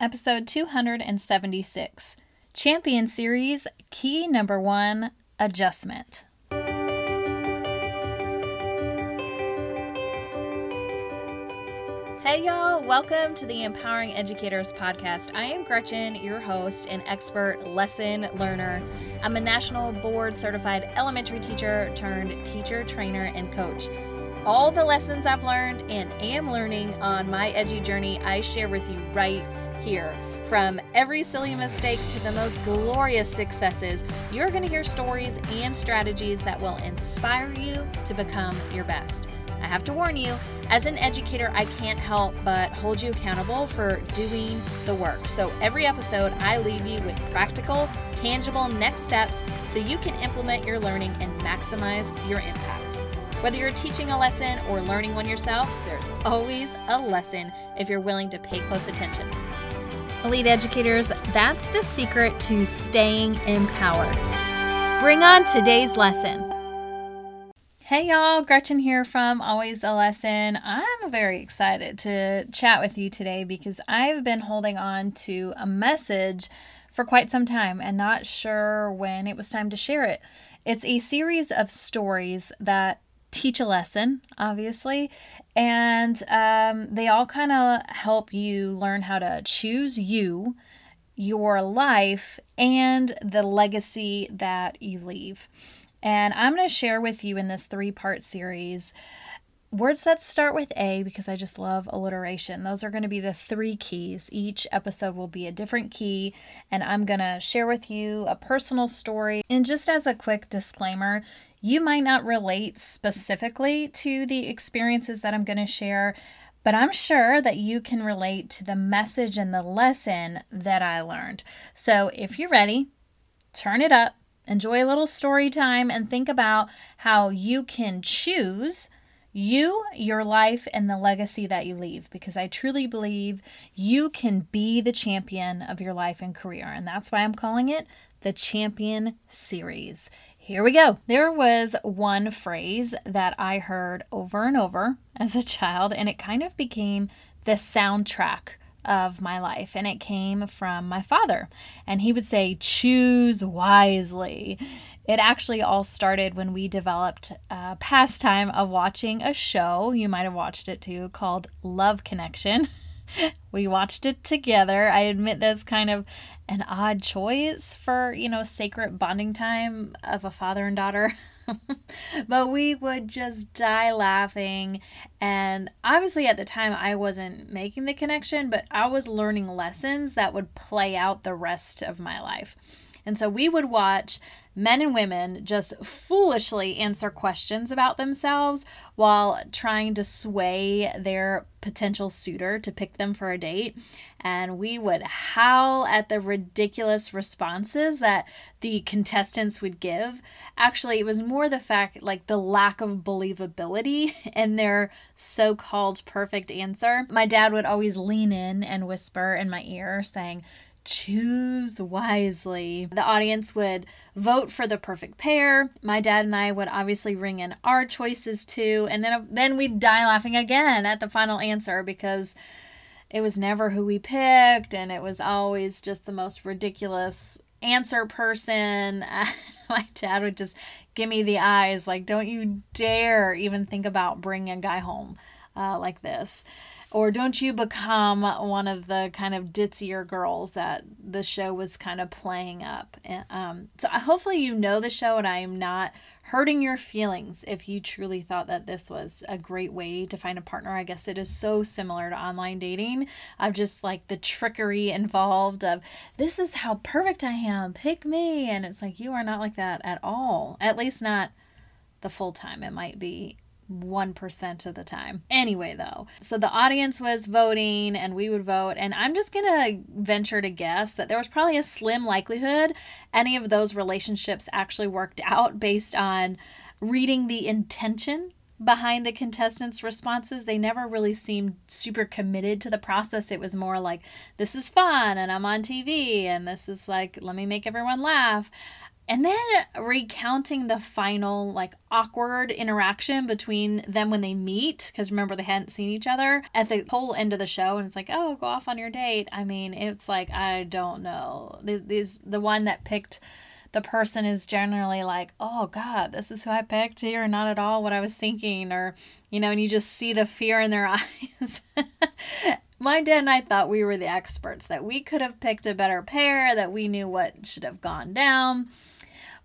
episode 276, Champion Series, key number one adjustment. Hey, y'all, welcome to the Empowering Educators Podcast. I am Gretchen, your host and expert lesson learner. I'm a national board certified elementary teacher turned teacher, trainer, and coach. All the lessons I've learned and am learning on my edgy journey, I share with you right here. From every silly mistake to the most glorious successes, you're going to hear stories and strategies that will inspire you to become your best. I have to warn you, as an educator, I can't help but hold you accountable for doing the work. So every episode, I leave you with practical, tangible next steps so you can implement your learning and maximize your impact. Whether you're teaching a lesson or learning one yourself, there's always a lesson if you're willing to pay close attention. Elite educators, that's the secret to staying empowered. Bring on today's lesson. Hey y'all, Gretchen here from Always a Lesson. I'm very excited to chat with you today because I've been holding on to a message for quite some time and not sure when it was time to share it. It's a series of stories that teach a lesson, obviously, and um, they all kind of help you learn how to choose you, your life, and the legacy that you leave. And I'm going to share with you in this three part series words that start with A because I just love alliteration. Those are going to be the three keys. Each episode will be a different key, and I'm going to share with you a personal story. And just as a quick disclaimer, you might not relate specifically to the experiences that I'm going to share, but I'm sure that you can relate to the message and the lesson that I learned. So if you're ready, turn it up, enjoy a little story time, and think about how you can choose you, your life, and the legacy that you leave because I truly believe you can be the champion of your life and career. And that's why I'm calling it the Champion Series. Here we go. There was one phrase that I heard over and over as a child, and it kind of became the soundtrack of my life. And it came from my father. And he would say, Choose wisely. It actually all started when we developed a pastime of watching a show. You might have watched it too, called Love Connection. we watched it together. I admit that's kind of an odd choice for, you know, sacred bonding time of a father and daughter. but we would just die laughing. And obviously, at the time, I wasn't making the connection, but I was learning lessons that would play out the rest of my life. And so we would watch men and women just foolishly answer questions about themselves while trying to sway their potential suitor to pick them for a date. And we would howl at the ridiculous responses that the contestants would give. Actually, it was more the fact, like the lack of believability in their so called perfect answer. My dad would always lean in and whisper in my ear, saying, choose wisely. The audience would vote for the perfect pair. My dad and I would obviously ring in our choices too, and then then we'd die laughing again at the final answer because it was never who we picked and it was always just the most ridiculous answer person. my dad would just give me the eyes like don't you dare even think about bringing a guy home uh, like this or don't you become one of the kind of ditzier girls that the show was kind of playing up? Um, so hopefully you know the show and i am not hurting your feelings if you truly thought that this was a great way to find a partner. I guess it is so similar to online dating. Of just like the trickery involved of this is how perfect i am. Pick me. And it's like you are not like that at all. At least not the full time. It might be 1% of the time. Anyway, though, so the audience was voting and we would vote. And I'm just to venture to guess that there was probably a slim likelihood any of those relationships actually worked out based on reading the intention behind the contestants' responses. They never really seemed super committed to the process. It was more like, this is fun and I'm on TV and this is like, let me make everyone laugh And then recounting the final, like, awkward interaction between them when they meet, because remember, they hadn't seen each other at the whole end of the show. And it's like, oh, go off on your date. I mean, it's like, I don't know. These, these the one that picked the person is generally like, oh God, this is who I picked here, not at all what I was thinking, or, you know, and you just see the fear in their eyes. My dad and I thought we were the experts, that we could have picked a better pair, that we knew what should have gone down.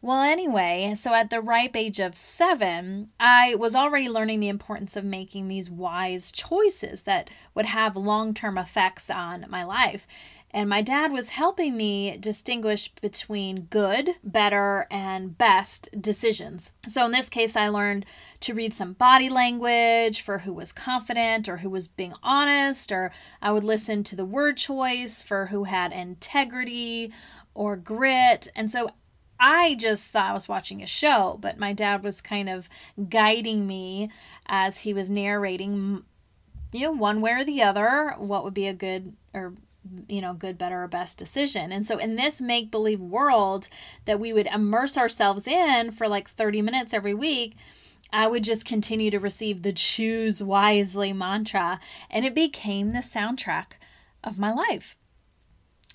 Well, anyway, so at the ripe age of seven, I was already learning the importance of making these wise choices that would have long term effects on my life. And my dad was helping me distinguish between good, better, and best decisions. So in this case, I learned to read some body language for who was confident or who was being honest, or I would listen to the word choice for who had integrity or grit. And so I just thought I was watching a show, but my dad was kind of guiding me as he was narrating, you know, one way or the other, what would be a good or you know, good, better, or best decision. And so, in this make believe world that we would immerse ourselves in for like 30 minutes every week, I would just continue to receive the choose wisely mantra, and it became the soundtrack of my life.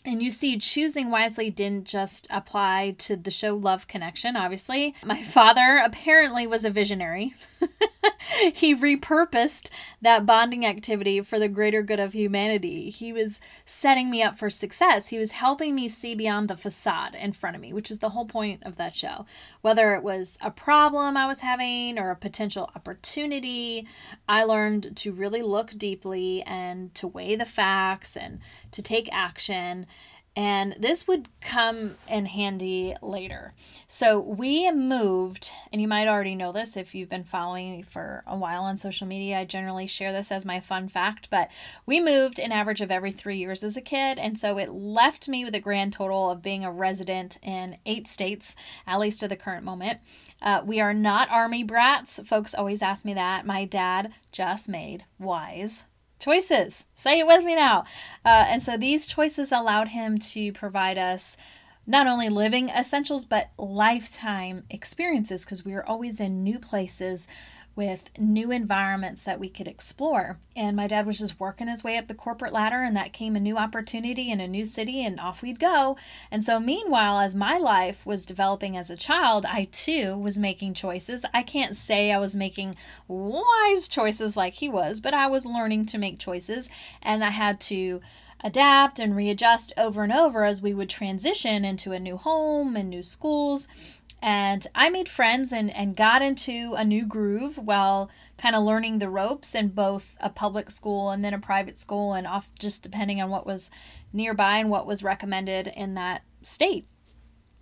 And you see, choosing wisely didn't just apply to the show Love Connection, obviously. My father apparently was a visionary. he repurposed that bonding activity for the greater good of humanity. He was setting me up for success. He was helping me see beyond the facade in front of me, which is the whole point of that show. Whether it was a problem I was having or a potential opportunity, I learned to really look deeply and to weigh the facts and to take action and this would come in handy later. So we moved, and you might already know this if you've been following me for a while on social media. I generally share this as my fun fact, but we moved an average of every three years as a kid, and so it left me with a grand total of being a resident in eight states, at least to the current moment. Uh, we are not army brats. Folks always ask me that. My dad just made wise choices. Say it with me now. Uh, and so these choices allowed him to provide us not only living essentials, but lifetime experiences because we are always in new places with new environments that we could explore. And my dad was just working his way up the corporate ladder, and that came a new opportunity in a new city, and off we'd go. And so, meanwhile, as my life was developing as a child, I too was making choices. I can't say I was making wise choices like he was, but I was learning to make choices, and I had to adapt and readjust over and over as we would transition into a new home and new schools and I made friends and, and got into a new groove while kind of learning the ropes in both a public school and then a private school, and off just depending on what was nearby and what was recommended in that state.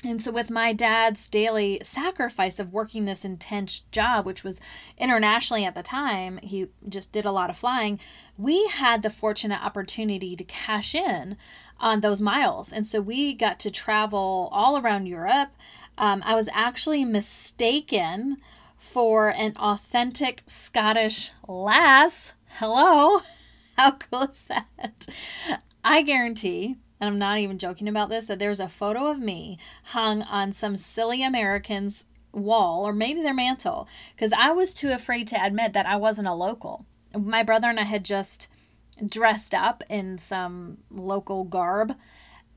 And so, with my dad's daily sacrifice of working this intense job, which was internationally at the time, he just did a lot of flying, we had the fortunate opportunity to cash in on those miles. And so, we got to travel all around Europe. Um, I was actually mistaken for an authentic Scottish lass. Hello. How cool is that? I guarantee, and I'm not even joking about this, that there's a photo of me hung on some silly American's wall or maybe their mantle because I was too afraid to admit that I wasn't a local. My brother and I had just dressed up in some local garb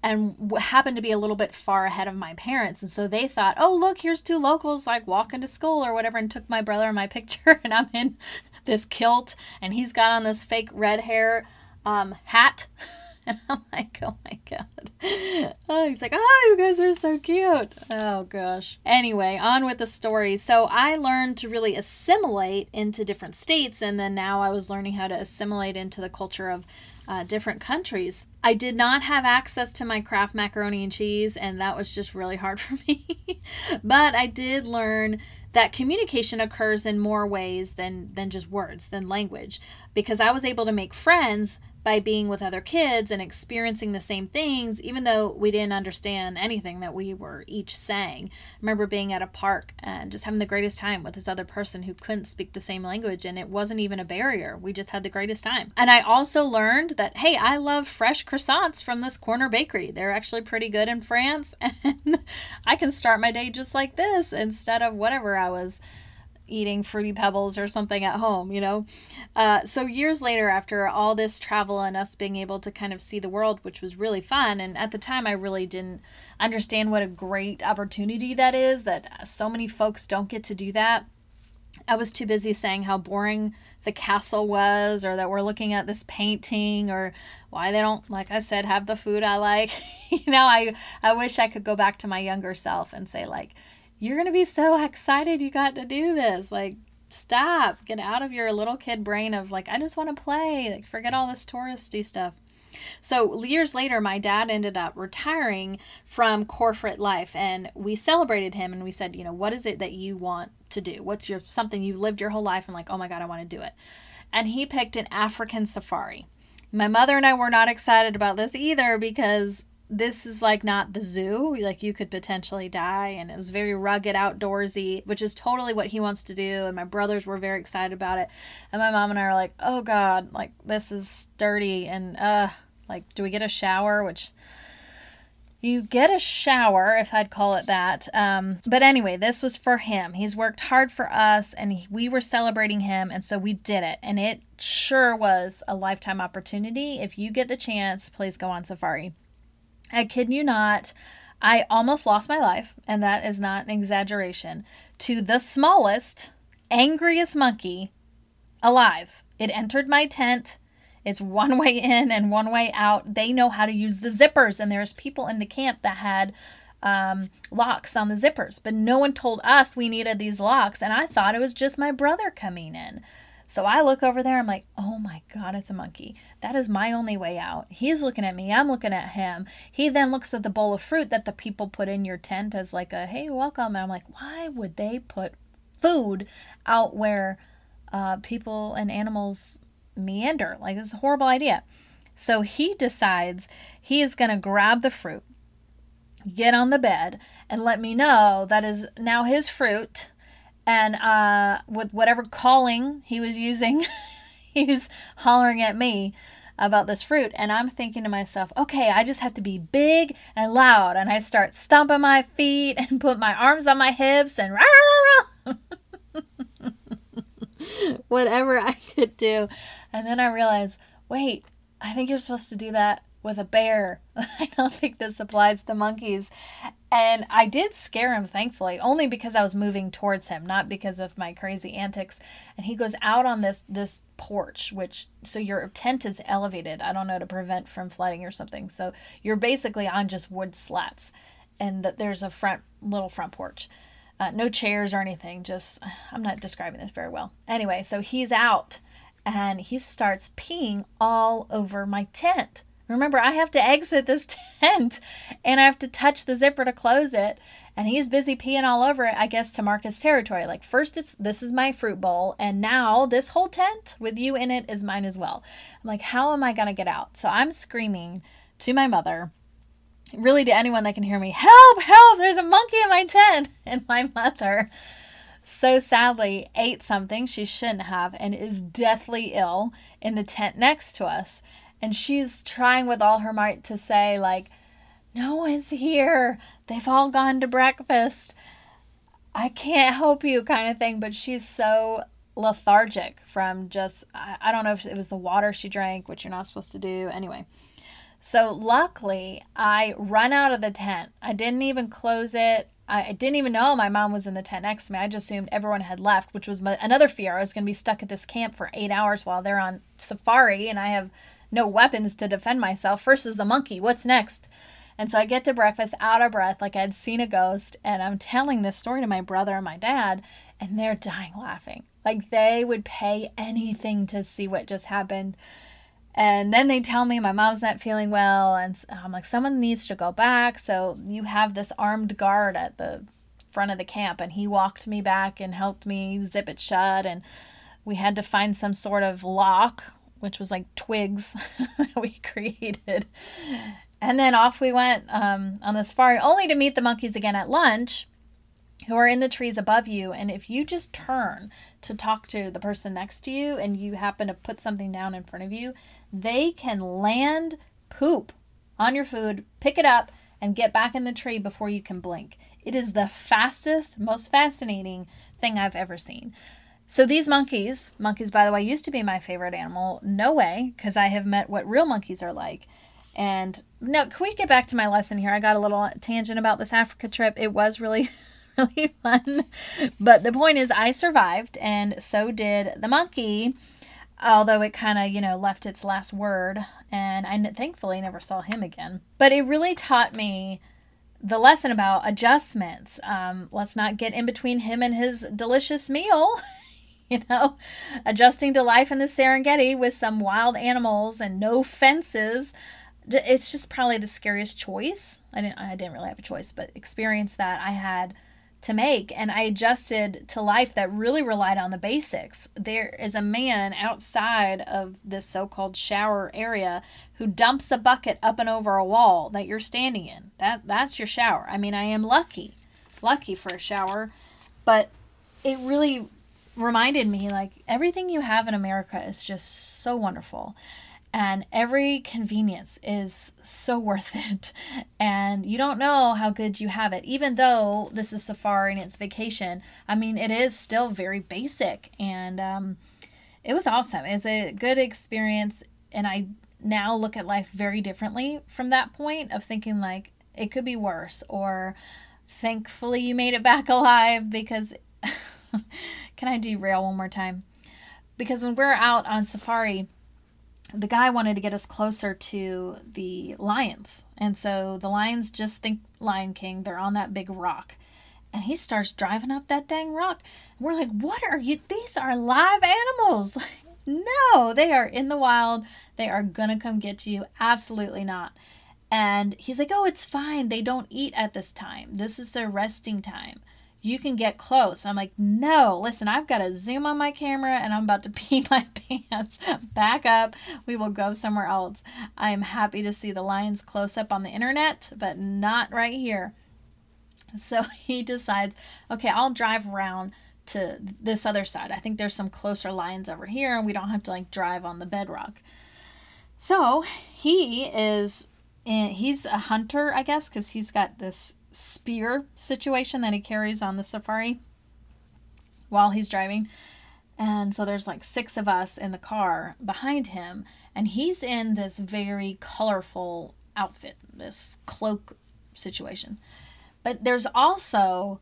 and happened to be a little bit far ahead of my parents. And so they thought, oh, look, here's two locals like walking to school or whatever, and took my brother and my picture. And I'm in this kilt, and he's got on this fake red hair um, hat. And I'm like, oh my God. Oh, he's like, oh, you guys are so cute. Oh gosh. Anyway, on with the story. So I learned to really assimilate into different states, and then now I was learning how to assimilate into the culture of uh, different countries. I did not have access to my Kraft macaroni and cheese, and that was just really hard for me. but I did learn that communication occurs in more ways than than just words, than language, because I was able to make friends by being with other kids and experiencing the same things, even though we didn't understand anything that we were each saying. I remember being at a park and just having the greatest time with this other person who couldn't speak the same language, and it wasn't even a barrier. We just had the greatest time. And I also learned that, hey, I love fresh croissants from this corner bakery. They're actually pretty good in France, and I can start my day just like this instead of whatever I was eating fruity pebbles or something at home, you know? Uh, so, years later, after all this travel and us being able to kind of see the world, which was really fun, and at the time I really didn't understand what a great opportunity that is, that so many folks don't get to do that. I was too busy saying how boring the castle was, or that we're looking at this painting, or why they don't, like I said, have the food I like. you know, I, I wish I could go back to my younger self and say, like, you're going to be so excited you got to do this. Like, stop. Get out of your little kid brain of, like, I just want to play. Like, forget all this touristy stuff. So, years later, my dad ended up retiring from corporate life, and we celebrated him and we said, you know, what is it that you want to do? What's your something you've lived your whole life and, like, oh my God, I want to do it? And he picked an African safari. My mother and I were not excited about this either because this is like not the zoo. Like you could potentially die and it was very rugged outdoorsy which is totally what he wants to do and my brothers were very excited about it. And my mom and i were like oh god like this is dirty and uh like do we get a shower? Which you get a shower if i'd call it that um, but anyway this was for him. He's worked hard for us and he, we were celebrating him and so we did it. And it sure was a lifetime opportunity. If you get the chance please go on safari I kid you not, I almost lost my life, and that is not an exaggeration, to the smallest, angriest monkey alive. It entered my tent. It's one way in and one way out. They know how to use the zippers, and there's people in the camp that had um, locks on the zippers, but no one told us we needed these locks, and I thought it was just my brother coming in. So I look over there, I'm like, oh my God, it's a monkey. That is my only way out. He's looking at me, I'm looking at him. He then looks at the bowl of fruit that the people put in your tent as like a, hey, welcome. And I'm like, why would they put food out where uh, people and animals meander? Like, this is a horrible idea. So he decides he is going to grab the fruit, get on the bed, and let me know that is now his fruit and uh, with whatever calling he was using, he's hollering at me about this fruit. And I'm thinking to myself, okay, I just have to be big and loud. And I start stomping my feet and put my arms on my hips and rah, rah, rah. whatever I could do. And then I realize, wait, I think you're supposed to do that with a bear. I don't think this applies to monkeys. And I did scare him, thankfully, only because I was moving towards him, not because of my crazy antics. And he goes out on this this porch, which so your tent is elevated. I don't know to prevent from flooding or something. So you're basically on just wood slats, and that there's a front little front porch. Uh, no chairs or anything. Just I'm not describing this very well. Anyway, so he's out, and he starts peeing all over my tent Remember, I have to exit this tent and I have to touch the zipper to close it. And he's busy peeing all over it, I guess, to mark his territory. Like, first, it's this is my fruit bowl, and now this whole tent with you in it is mine as well. I'm like, how am I going to get out? So I'm screaming to my mother, really to anyone that can hear me, help, help, there's a monkey in my tent. And my mother, so sadly, ate something she shouldn't have and is deathly ill in the tent next to us and she's trying with all her might to say like no one's here. They've all gone to breakfast. I can't help you kind of thing. But she's so lethargic from just i don't know if it was the water she drank which you're not supposed to do. Anyway. So luckily i run out of the tent. I didn't even close it. I didn't even know my mom was in the tent next to me. I just assumed everyone had left, which was my, another fear. I was going to be stuck at this camp for eight hours while they're on safari, and I have no weapons to defend myself. Is the monkey. What's next? And so I get to breakfast out of breath, like I'd seen a ghost, and I'm telling this story to my brother and my dad, and they're dying laughing. Like they would pay anything to see what just happened. And then they tell me my mom's not feeling well, and I'm like, someone needs to go back. So you have this armed guard at the front of the camp, and he walked me back and helped me zip it shut. And we had to find some sort of lock which was like twigs we created. And then off we went um, on the safari, only to meet the monkeys again at lunch who are in the trees above you. And if you just turn to talk to the person next to you and you happen to put something down in front of you, they can land poop on your food, pick it up, and get back in the tree before you can blink. It is the fastest, most fascinating thing I've ever seen. So these monkeys, monkeys by the way used to be my favorite animal. No way, because I have met what real monkeys are like. And no, can we get back to my lesson here? I got a little tangent about this Africa trip. It was really really fun. But the point is I survived and so did the monkey although it kind of, you know, left its last word. And I thankfully never saw him again. But it really taught me the lesson about adjustments. Um, let's not get in between him and his delicious meal. you know, adjusting to life in the Serengeti with some wild animals and no fences. It's just probably the scariest choice. I didn't. I didn't really have a choice, but experience that I had to make and I adjusted to life that really relied on the basics. There is a man outside of this so-called shower area who dumps a bucket up and over a wall that you're standing in. That that's your shower. I mean, I am lucky. Lucky for a shower, but it really reminded me like everything you have in America is just so wonderful. And every convenience is so worth it. And you don't know how good you have it. Even though this is safari and it's vacation i mean it is still very basic. And um, it was awesome. It was a good experience. And i now look at life very differently from that point of thinking like it could be worse or thankfully you made it back alive because can i derail one more time because when we're out on safari the guy wanted to get us closer to the lions. And so the lions just think Lion King, they're on that big rock. And he starts driving up that dang rock. And we're like, what are you? These are live animals. no, they are in the wild. They are going to come get you. Absolutely not. And he's like, oh, it's fine. They don't eat at this time. This is their resting time you can get close. I'm like, no, listen, I've got a zoom on my camera and I'm about to pee my pants. Back up. We will go somewhere else. I am happy to see the lions close up on the internet, but not right here. So he decides, okay, I'll drive around to this other side. I think there's some closer lions over here and we don't have to like drive on the bedrock. So he is, in, he's a hunter, I guess, because he's got this spear situation that he carries on the safari while he's driving. And so there's like six of us in the car behind him, and he's in this very colorful outfit, this cloak situation. But there's also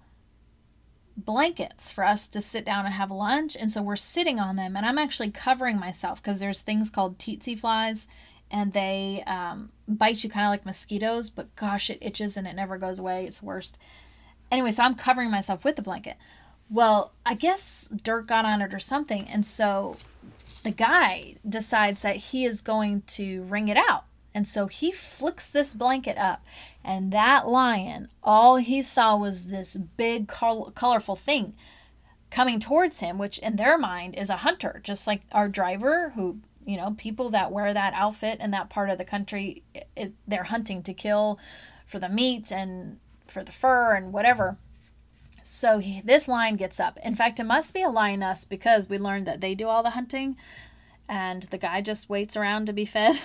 blankets for us to sit down and have lunch, and so we're sitting on them, and I'm actually covering myself because there's things called tsetse flies and they um, bite you kind of like mosquitoes, but gosh, it itches and it never goes away. It's worst. Anyway, so I'm covering myself with the blanket. Well, I guess dirt got on it or something, and so the guy decides that he is going to wring it out. And so he flicks this blanket up, and that lion, all he saw was this big, col- colorful thing coming towards him, which in their mind is a hunter, just like our driver who you know people that wear that outfit in that part of the country is they're hunting to kill for the meat and for the fur and whatever. So he, this lion gets up. In fact it must be a lioness because we learned that they do all the hunting and the guy just waits around to be fed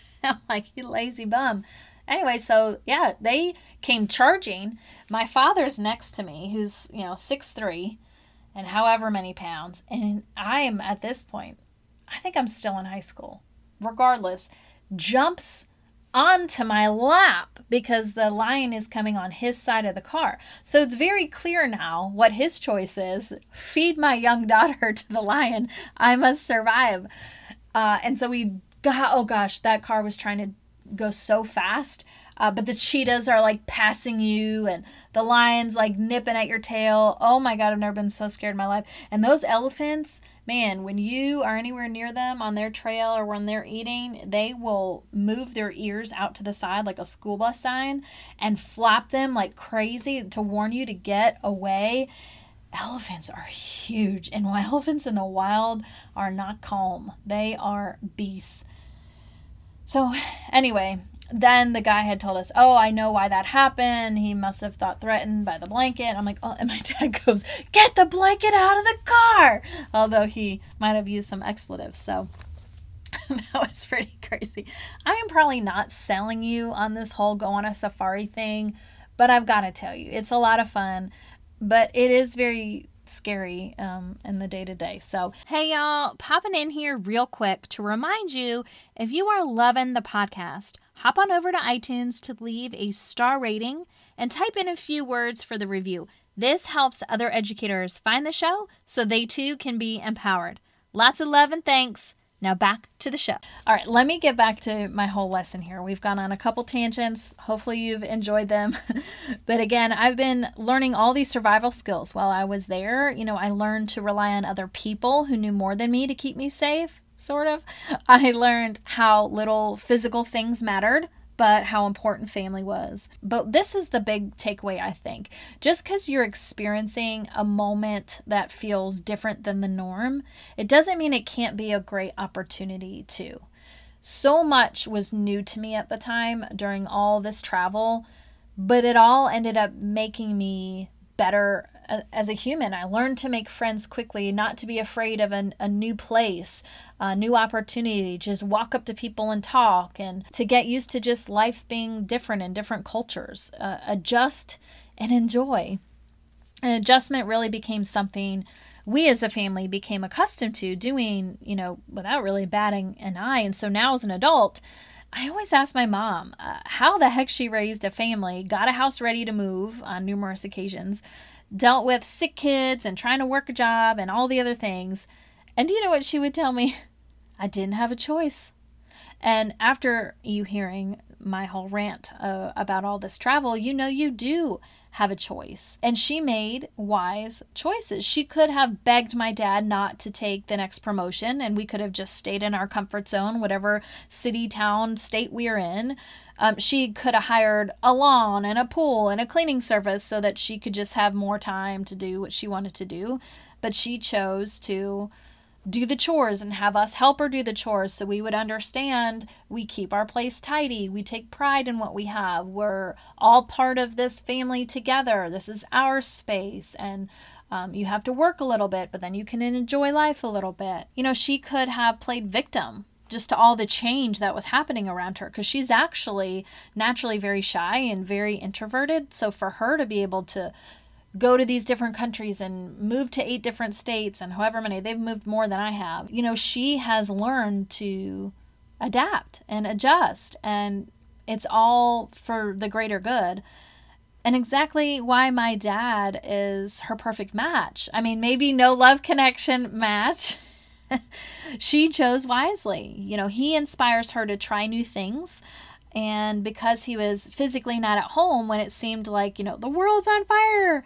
like he lazy bum. Anyway so yeah they came charging my father's next to me who's you know six three and however many pounds and i am at this point I think I'm still in high school, regardless, jumps onto my lap because the lion is coming on his side of the car. So it's very clear now what his choice is feed my young daughter to the lion. I must survive. Uh, and so we got, oh gosh, that car was trying to go so fast. Uh, but the cheetahs are like passing you and the lions like nipping at your tail. Oh my God, I've never been so scared in my life. And those elephants, man, when you are anywhere near them on their trail or when they're eating, they will move their ears out to the side like a school bus sign and flap them like crazy to warn you to get away. elephants are huge. And why elephants in the wild are not calm, they are beasts. So, anyway, then the guy had told us, Oh, I know why that happened. He must have thought threatened by the blanket. I'm like, Oh, and my dad goes, Get the blanket out of the car. Although he might have used some expletives. So that was pretty crazy. I am probably not selling you on this whole go on a safari thing, but I've got to tell you, it's a lot of fun, but it is very scary um, in the day to day. So, hey, y'all, popping in here real quick to remind you if you are loving the podcast, hop on over to iTunes to leave a star rating and type in a few words for the review. This helps other educators find the show so they too can be empowered. Lots of love and thanks. Now back to the show. All right, let me get back to my whole lesson here. We've gone on a couple tangents. Hopefully, you've enjoyed them. but again, I've been learning all these survival skills while I was there. You know, I learned to rely on other people who knew more than me to keep me safe, sort of. I learned how little physical things mattered but how important family was. But this is the big takeaway, I think. Just because you're experiencing a moment that feels different than the norm, it doesn't mean it can't be a great opportunity too. So much was new to me at the time during all this travel, but it all ended up making me better as a human. I learned to make friends quickly, not to be afraid of an, a new place, a new opportunity, just walk up to people and talk, and to get used to just life being different in different cultures, uh, adjust and enjoy. And adjustment really became something we as a family became accustomed to doing, you know, without really batting an eye. And so now as an adult, I always ask my mom uh, how the heck she raised a family, got a house ready to move on numerous occasions, dealt with sick kids and trying to work a job and all the other things. And do you know what she would tell me? I didn't have a choice. And after you hearing my whole rant uh, about all this travel, you know you do have a choice. And she made wise choices. She could have begged my dad not to take the next promotion, and we could have just stayed in our comfort zone, whatever city, town, state we're in. Um, she could have hired a lawn and a pool and a cleaning service so that she could just have more time to do what she wanted to do. But she chose to do the chores and have us help her do the chores so we would understand we keep our place tidy we take pride in what we have we're all part of this family together this is our space and um, you have to work a little bit but then you can enjoy life a little bit you know she could have played victim just to all the change that was happening around her because she's actually naturally very shy and very introverted. So for her to be able to go to these different countries and move to eight different states and however many they've moved more than I have, you know, she has learned to adapt and adjust and it's all for the greater good. And exactly why my dad is her perfect match. I mean, maybe no love connection match. she chose wisely. You know, he inspires her to try new things. And because he was physically not at home when it seemed like, you know, the world's on fire,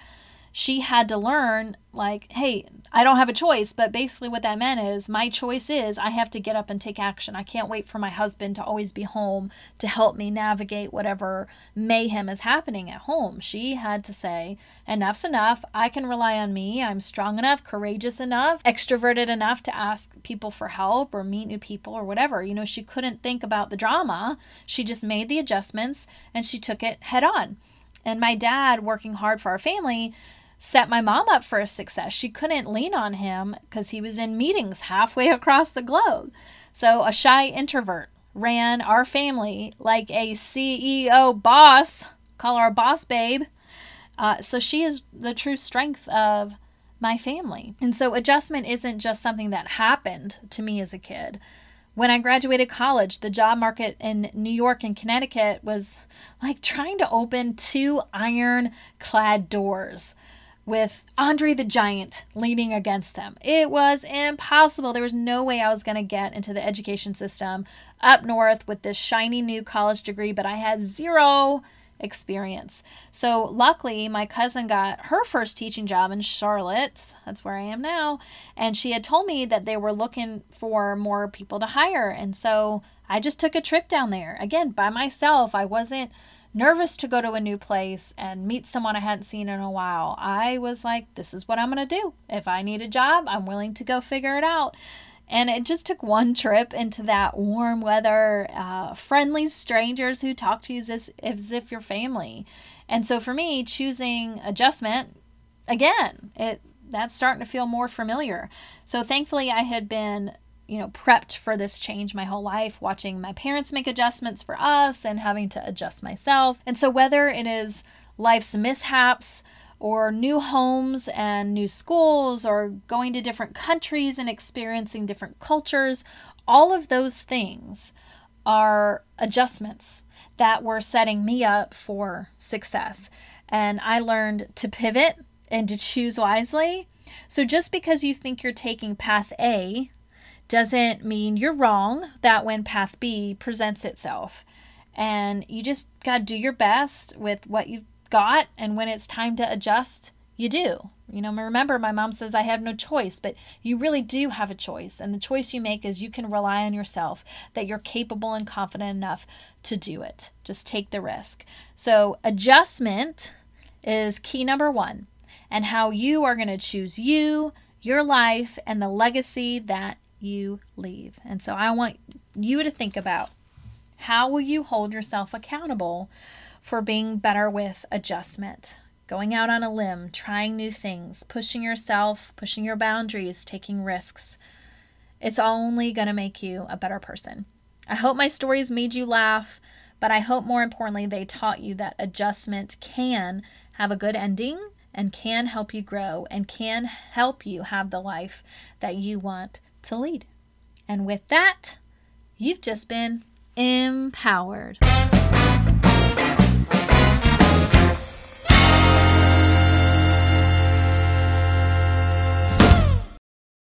she had to learn, like, hey, I don't have a choice, but basically what that meant is my choice is I have to get up and take action. I can't wait for my husband to always be home to help me navigate whatever mayhem is happening at home. She had to say, enough's enough. I can rely on me. I'm strong enough, courageous enough, extroverted enough to ask people for help or meet new people or whatever. You know, she couldn't think about the drama. She just made the adjustments and she took it head on. And my dad, working hard for our family, set my mom up for a success. She couldn't lean on him because he was in meetings halfway across the globe. So, a shy introvert ran our family like a CEO boss, call her a boss babe. Uh, so, she is the true strength of my family. And so, adjustment isn't just something that happened to me as a kid. When I graduated college, the job market in New York and Connecticut was like trying to open two iron-clad doors with Andre the Giant leaning against them. It was impossible. There was no way I was going to get into the education system up north with this shiny new college degree, but I had zero experience. So, luckily, my cousin got her first teaching job in Charlotte. That's where I am now. And she had told me that they were looking for more people to hire. And so I just took a trip down there. Again, by myself. I wasn't nervous to go to a new place and meet someone I hadn't seen in a while. I was like, this is what I'm going to do. If I need a job, I'm willing to go figure it out. And it just took one trip into that warm weather, uh, friendly strangers who talk to you as, as if you're family. And so for me, choosing adjustment, again, it that's starting to feel more familiar. So thankfully, I had been you know, prepped for this change my whole life, watching my parents make adjustments for us and having to adjust myself. And so, whether it is life's mishaps, or new homes and new schools, or going to different countries and experiencing different cultures, all of those things are adjustments that were setting me up for success. And I learned to pivot and to choose wisely. So, just because you think you're taking path A doesn't mean you're wrong that when path B presents itself. And you just got to do your best with what you've got. And when it's time to adjust, you do. You know, remember, my mom says I have no choice, but you really do have a choice. And the choice you make is you can rely on yourself, that you're capable and confident enough to do it. Just take the risk. So, adjustment is key number one, and how you are going to choose you, your life, and the legacy that you leave. And so I want you to think about how will you hold yourself accountable for being better with adjustment? Going out on a limb, trying new things, pushing yourself, pushing your boundaries, taking risks. It's only going to make you a better person. I hope my stories made you laugh, but I hope more importantly they taught you that adjustment can have a good ending and can help you grow and can help you have the life that you want to lead. And with that, you've just been empowered.